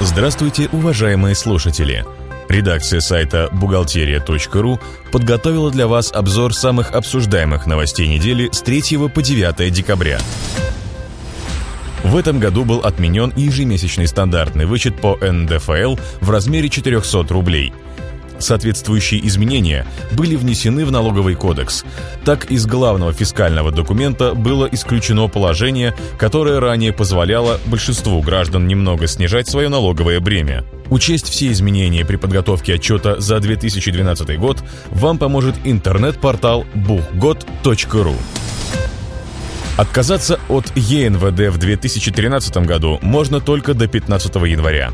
Здравствуйте, уважаемые слушатели! Редакция сайта бухгалтерия.ру подготовила для вас обзор самых обсуждаемых новостей недели с 3 по 9 декабря. В этом году был отменен ежемесячный стандартный вычет по НДФЛ в размере 400 рублей – Соответствующие изменения были внесены в налоговый кодекс. Так, из главного фискального документа было исключено положение, которое ранее позволяло большинству граждан немного снижать свое налоговое бремя. Учесть все изменения при подготовке отчета за 2012 год вам поможет интернет-портал buchgod.ru. Отказаться от ЕНВД в 2013 году можно только до 15 января.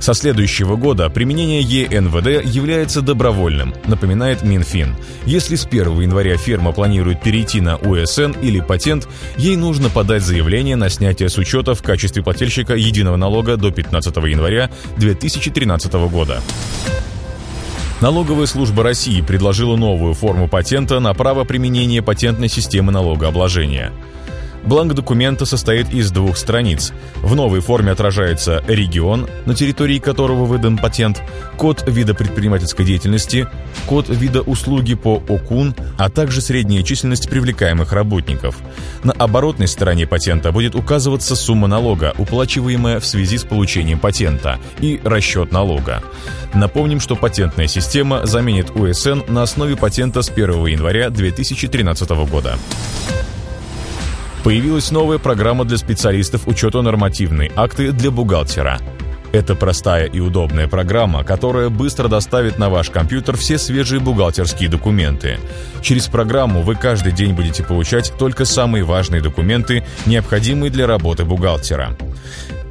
Со следующего года применение ЕНВД является добровольным, напоминает Минфин. Если с 1 января фирма планирует перейти на УСН или патент, ей нужно подать заявление на снятие с учета в качестве плательщика единого налога до 15 января 2013 года. Налоговая служба России предложила новую форму патента на право применения патентной системы налогообложения – Бланк документа состоит из двух страниц. В новой форме отражается регион, на территории которого выдан патент, код вида предпринимательской деятельности, код вида услуги по ОКУН, а также средняя численность привлекаемых работников. На оборотной стороне патента будет указываться сумма налога, уплачиваемая в связи с получением патента, и расчет налога. Напомним, что патентная система заменит УСН на основе патента с 1 января 2013 года. Появилась новая программа для специалистов учета нормативной акты для бухгалтера. Это простая и удобная программа, которая быстро доставит на ваш компьютер все свежие бухгалтерские документы. Через программу вы каждый день будете получать только самые важные документы, необходимые для работы бухгалтера.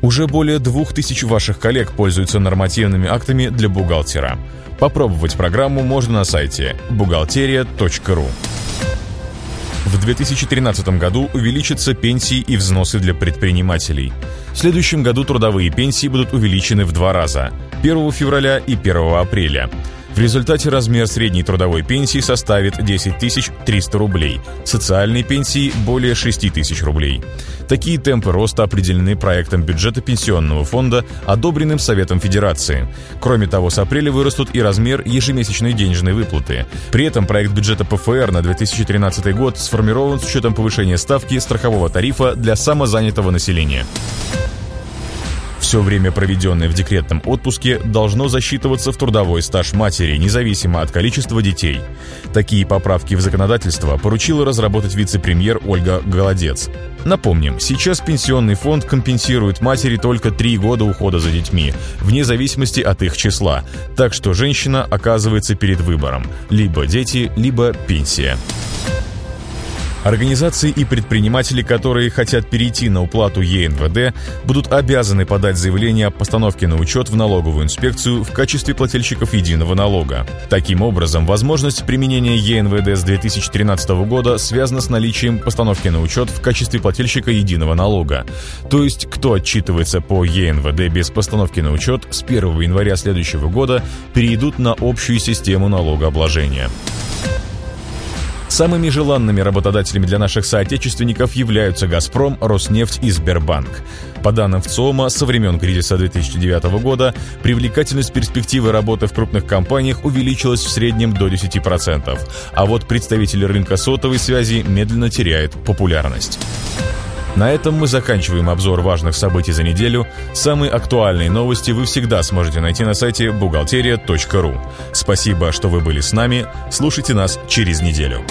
Уже более двух тысяч ваших коллег пользуются нормативными актами для бухгалтера. Попробовать программу можно на сайте бухгалтерия.ру. В 2013 году увеличатся пенсии и взносы для предпринимателей. В следующем году трудовые пенсии будут увеличены в два раза – 1 февраля и 1 апреля. В результате размер средней трудовой пенсии составит 10 300 рублей, социальной пенсии – более 6 тысяч рублей. Такие темпы роста определены проектом бюджета Пенсионного фонда, одобренным Советом Федерации. Кроме того, с апреля вырастут и размер ежемесячной денежной выплаты. При этом проект бюджета ПФР на 2013 год сформирован с учетом повышения ставки страхового тарифа для самозанятого населения. Все время, проведенное в декретном отпуске, должно засчитываться в трудовой стаж матери, независимо от количества детей. Такие поправки в законодательство поручила разработать вице-премьер Ольга Голодец. Напомним, сейчас пенсионный фонд компенсирует матери только три года ухода за детьми, вне зависимости от их числа. Так что женщина оказывается перед выбором – либо дети, либо пенсия. Организации и предприниматели, которые хотят перейти на уплату ЕНВД, будут обязаны подать заявление о постановке на учет в налоговую инспекцию в качестве плательщиков единого налога. Таким образом, возможность применения ЕНВД с 2013 года связана с наличием постановки на учет в качестве плательщика единого налога. То есть, кто отчитывается по ЕНВД без постановки на учет с 1 января следующего года перейдут на общую систему налогообложения. Самыми желанными работодателями для наших соотечественников являются «Газпром», «Роснефть» и «Сбербанк». По данным ВЦИОМа, со времен кризиса 2009 года привлекательность перспективы работы в крупных компаниях увеличилась в среднем до 10%, а вот представители рынка сотовой связи медленно теряют популярность. На этом мы заканчиваем обзор важных событий за неделю. Самые актуальные новости вы всегда сможете найти на сайте бухгалтерия.ру. Спасибо, что вы были с нами. Слушайте нас через неделю.